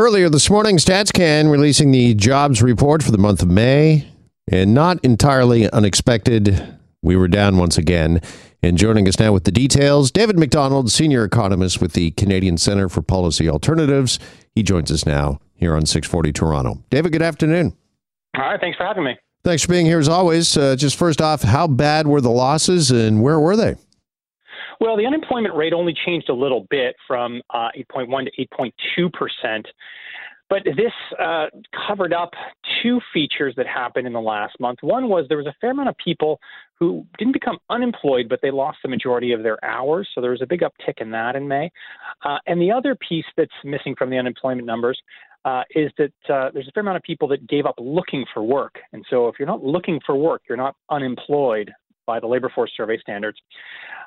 Earlier this morning, StatsCan releasing the jobs report for the month of May. And not entirely unexpected, we were down once again. And joining us now with the details, David Macdonald, senior economist with the Canadian Centre for Policy Alternatives. He joins us now here on 640 Toronto. David, good afternoon. All right, thanks for having me. Thanks for being here as always. Uh, just first off, how bad were the losses and where were they? Well, the unemployment rate only changed a little bit from uh, 8.1 to 8.2 percent. But this uh, covered up two features that happened in the last month. One was there was a fair amount of people who didn't become unemployed, but they lost the majority of their hours. So there was a big uptick in that in May. Uh, and the other piece that's missing from the unemployment numbers uh, is that uh, there's a fair amount of people that gave up looking for work. And so if you're not looking for work, you're not unemployed by the labor force survey standards.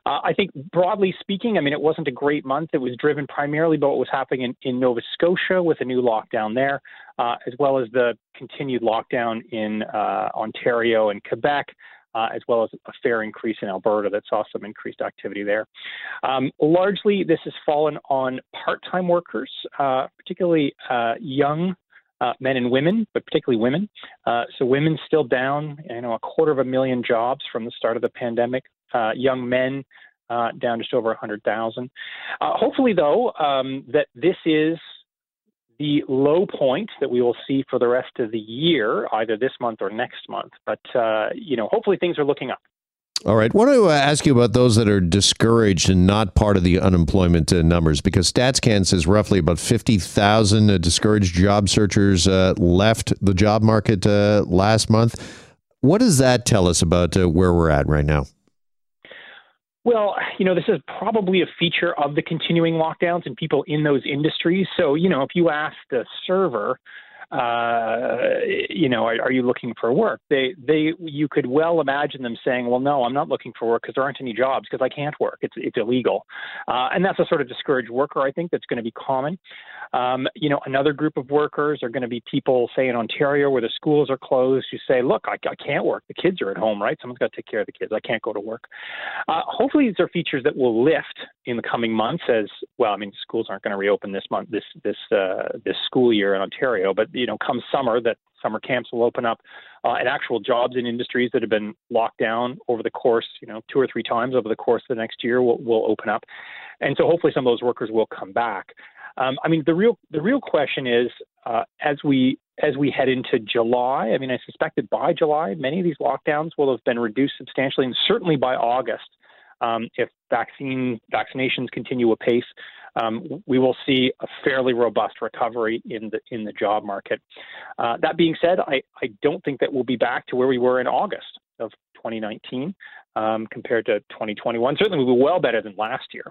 Uh, I think broadly speaking, I mean, it wasn't a great month. It was driven primarily by what was happening in, in Nova Scotia with a new lockdown there, uh, as well as the continued lockdown in uh, Ontario and Quebec. Uh, as well as a fair increase in Alberta that saw some increased activity there. Um, largely, this has fallen on part time workers, uh, particularly uh, young uh, men and women, but particularly women. Uh, so women still down, you know, a quarter of a million jobs from the start of the pandemic. Uh, young men uh, down just over 100,000. Uh, hopefully, though, um, that this is the low point that we will see for the rest of the year, either this month or next month. But uh, you know, hopefully things are looking up. All right. Want to uh, ask you about those that are discouraged and not part of the unemployment uh, numbers because StatsCan says roughly about 50,000 uh, discouraged job searchers uh, left the job market uh, last month. What does that tell us about uh, where we're at right now? Well, you know, this is probably a feature of the continuing lockdowns and people in those industries. So, you know, if you ask the server, uh, you know, are, are, you looking for work? They, they, you could well imagine them saying, well, no, I'm not looking for work because there aren't any jobs because I can't work. It's, it's illegal. Uh, and that's a sort of discouraged worker, I think, that's going to be common. Um, you know, another group of workers are going to be people, say, in Ontario where the schools are closed, who say, look, I, I can't work. The kids are at home, right? Someone's got to take care of the kids. I can't go to work. Uh, hopefully, these are features that will lift in the coming months as well. I mean, schools aren't going to reopen this month, this, this, uh, this school year in Ontario, but, you know, come summer that summer camps will open up uh, and actual jobs in industries that have been locked down over the course, you know, two or three times over the course of the next year will, will open up. And so hopefully some of those workers will come back. Um, I mean, the real the real question is uh, as we as we head into July. I mean, I suspect that by July, many of these lockdowns will have been reduced substantially, and certainly by August, um, if vaccine vaccinations continue apace, um, we will see a fairly robust recovery in the in the job market. Uh, that being said, I, I don't think that we'll be back to where we were in August of 2019 um, compared to 2021. Certainly, we'll be well better than last year.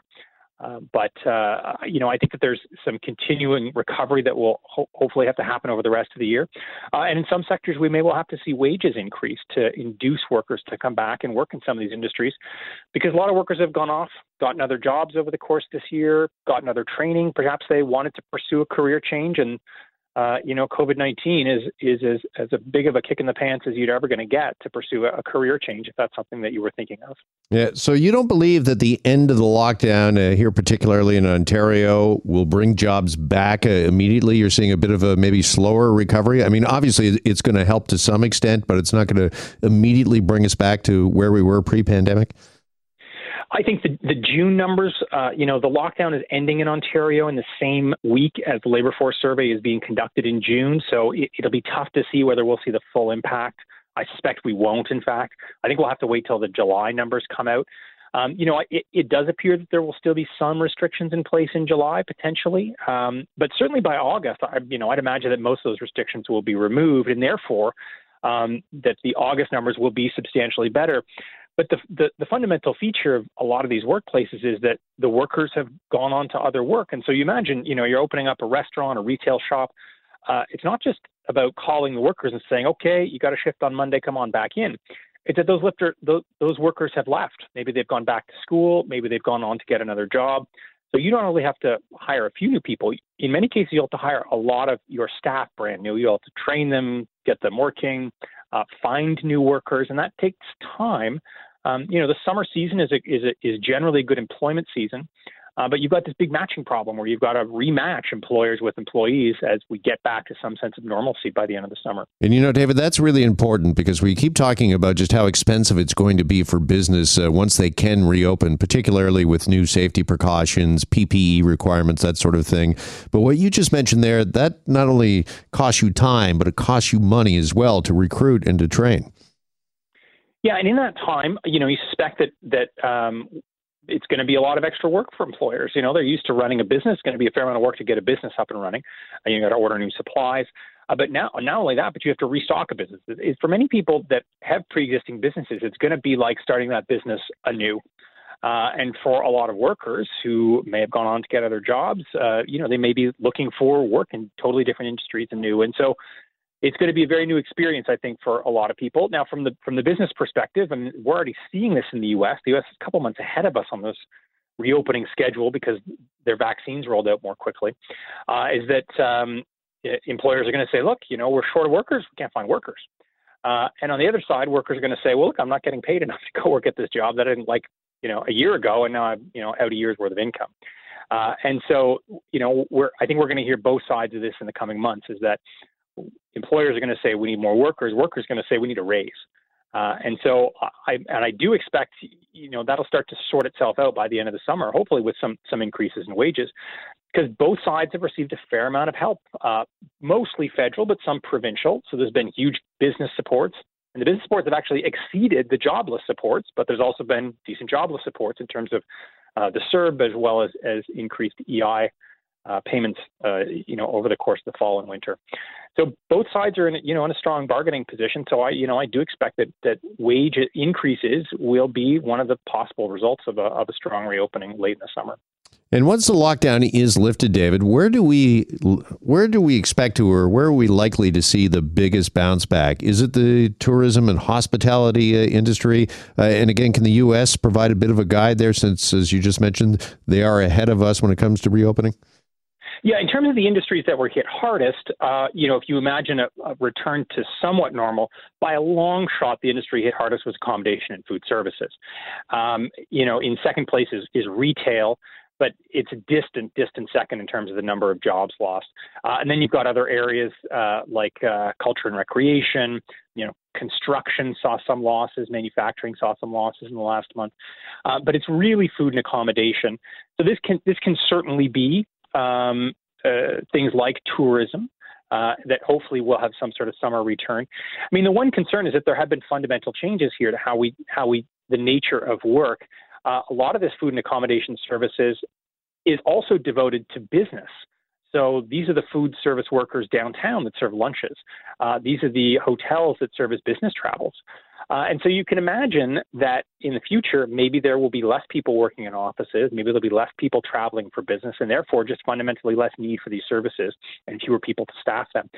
Uh, but uh, you know, I think that there's some continuing recovery that will ho- hopefully have to happen over the rest of the year. Uh, and in some sectors, we may well have to see wages increase to induce workers to come back and work in some of these industries, because a lot of workers have gone off, gotten other jobs over the course this year, gotten other training. Perhaps they wanted to pursue a career change, and uh, you know, COVID 19 is, is as, as a big of a kick in the pants as you're ever going to get to pursue a, a, career change if that's something that you were thinking of. Yeah. So you don't believe that the end of the lockdown uh, here, particularly in Ontario, will bring jobs back uh, immediately? You're seeing a bit of a maybe slower recovery. I mean, obviously, it's going to help to some extent, but it's not going to immediately bring us back to where we were pre pandemic? I think the, the June numbers, uh, you know, the lockdown is ending in Ontario in the same week as the labor force survey is being conducted in June. So it, it'll be tough to see whether we'll see the full impact. I suspect we won't, in fact. I think we'll have to wait till the July numbers come out. Um, you know, it, it, does appear that there will still be some restrictions in place in July, potentially, um, but certainly by August, I, you know, I'd imagine that most of those restrictions will be removed, and therefore, um, that the August numbers will be substantially better. But the, the, the, fundamental feature of a lot of these workplaces is that the workers have gone on to other work. And so you imagine, you know, you're opening up a restaurant, a retail shop. Uh, it's not just about calling the workers and saying, okay, you got a shift on Monday, come on back in. It's that those lifter, those, those workers have left. Maybe they've gone back to school. Maybe they've gone on to get another job. So you don't only have to hire a few new people. In many cases, you'll have to hire a lot of your staff brand new. You'll have to train them, get them working, uh, find new workers, and that takes time. Um, you know, the summer season is a, is a, is generally a good employment season. Uh, but you've got this big matching problem where you've got to rematch employers with employees as we get back to some sense of normalcy by the end of the summer. And you know, David, that's really important because we keep talking about just how expensive it's going to be for business uh, once they can reopen, particularly with new safety precautions, PPE requirements, that sort of thing. But what you just mentioned there, that not only costs you time, but it costs you money as well to recruit and to train. Yeah, and in that time, you know, you suspect that that um, it's going to be a lot of extra work for employers. You know, they're used to running a business. It's going to be a fair amount of work to get a business up and running. You got to order new supplies. Uh, but now, not only that, but you have to restock a business. It, for many people that have pre-existing businesses, it's going to be like starting that business anew. Uh, and for a lot of workers who may have gone on to get other jobs, uh, you know, they may be looking for work in totally different industries and new. And so it's going to be a very new experience, I think, for a lot of people. Now, from the from the business perspective, and we're already seeing this in the U.S. The U.S. is a couple months ahead of us on this reopening schedule because their vaccines rolled out more quickly. Uh, is that um, employers are going to say, look, you know, we're short of workers, we can't find workers. Uh, and on the other side, workers are going to say, well, look, I'm not getting paid enough to go work at this job that I didn't like, you know, a year ago, and now I'm, you know, out a year's worth of income. Uh, and so, you know, we're I think we're going to hear both sides of this in the coming months. Is that employers are going to say we need more workers. Workers are going to say we need a raise. Uh, and so I and I do expect you know that'll start to sort itself out by the end of the summer, hopefully with some some increases in wages, because both sides have received a fair amount of help, uh, mostly federal, but some provincial. So there's been huge business supports, and the business supports have actually exceeded the jobless supports, but there's also been decent jobless supports in terms of uh, the CERB as well as as increased EI uh, payments, uh, you know, over the course of the fall and winter. So both sides are in, you know, in a strong bargaining position. So I, you know, I do expect that that wage increases will be one of the possible results of a of a strong reopening late in the summer. And once the lockdown is lifted, David, where do we where do we expect to, or where are we likely to see the biggest bounce back? Is it the tourism and hospitality uh, industry? Uh, and again, can the U.S. provide a bit of a guide there, since, as you just mentioned, they are ahead of us when it comes to reopening? Yeah, in terms of the industries that were hit hardest, uh, you know, if you imagine a, a, return to somewhat normal, by a long shot, the industry hit hardest was accommodation and food services. Um, you know, in second place is, is retail, but it's a distant, distant second in terms of the number of jobs lost. Uh, and then you've got other areas uh, like uh, culture and recreation. You know, construction saw some losses, manufacturing saw some losses in the last month, uh, but it's really food and accommodation. So this can this can certainly be um, uh, things like tourism. Uh, that hopefully will have some sort of summer return. I mean, the one concern is that there have been fundamental changes here to how we how we the nature of work. Uh, a lot of this food and accommodation services is also devoted to business. So these are the food service workers downtown that serve lunches. Uh, these are the hotels that serve as business travels. Uh, and so you can imagine that in the future, maybe there will be less people working in offices, maybe there'll be less people traveling for business, and therefore just fundamentally less need for these services and fewer people to staff them.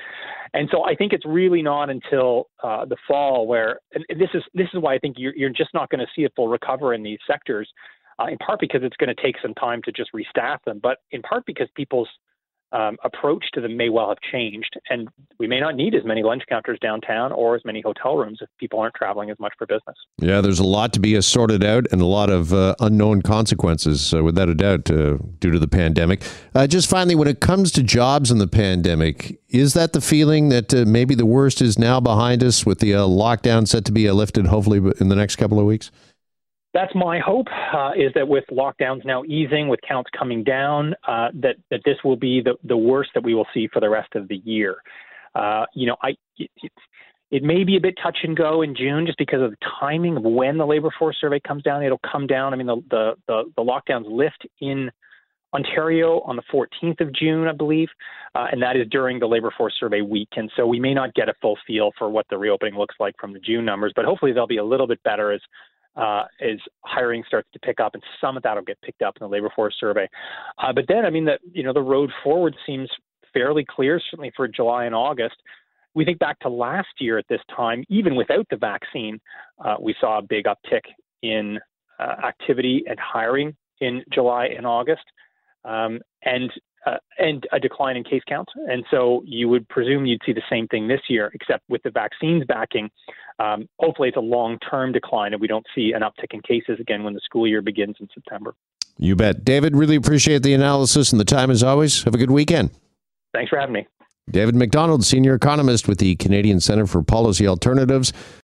And so I think it's really not until uh, the fall where, and this is this is why I think you're, you're just not going to see a full recovery in these sectors. Uh, in part because it's going to take some time to just restaff them, but in part because people's um, approach to them may well have changed, and we may not need as many lunch counters downtown or as many hotel rooms if people aren't traveling as much for business. Yeah, there's a lot to be sorted out and a lot of uh, unknown consequences, uh, without a doubt, uh, due to the pandemic. Uh, just finally, when it comes to jobs in the pandemic, is that the feeling that uh, maybe the worst is now behind us with the uh, lockdown set to be lifted hopefully in the next couple of weeks? That's my hope uh, is that with lockdowns now easing, with counts coming down, uh, that that this will be the the worst that we will see for the rest of the year. Uh, you know, I. It, it may be a bit touch and go in June just because of the timing of when the labor force survey comes down. It'll come down. I mean, the the the, the lockdowns lift in Ontario on the 14th of June, I believe, uh, and that is during the labor force survey week. And so we may not get a full feel for what the reopening looks like from the June numbers, but hopefully they'll be a little bit better as uh, as hiring starts to pick up, and some of that will get picked up in the labor force survey. Uh, but then, I mean, that you know, the road forward seems fairly clear, certainly for July and August. We think back to last year at this time, even without the vaccine, uh, we saw a big uptick in uh, activity and hiring in July and August. Um, and uh, and a decline in case counts. And so you would presume you'd see the same thing this year, except with the vaccines backing. Um, hopefully, it's a long term decline and we don't see an uptick in cases again when the school year begins in September. You bet. David, really appreciate the analysis and the time as always. Have a good weekend. Thanks for having me. David Macdonald, senior economist with the Canadian Center for Policy Alternatives.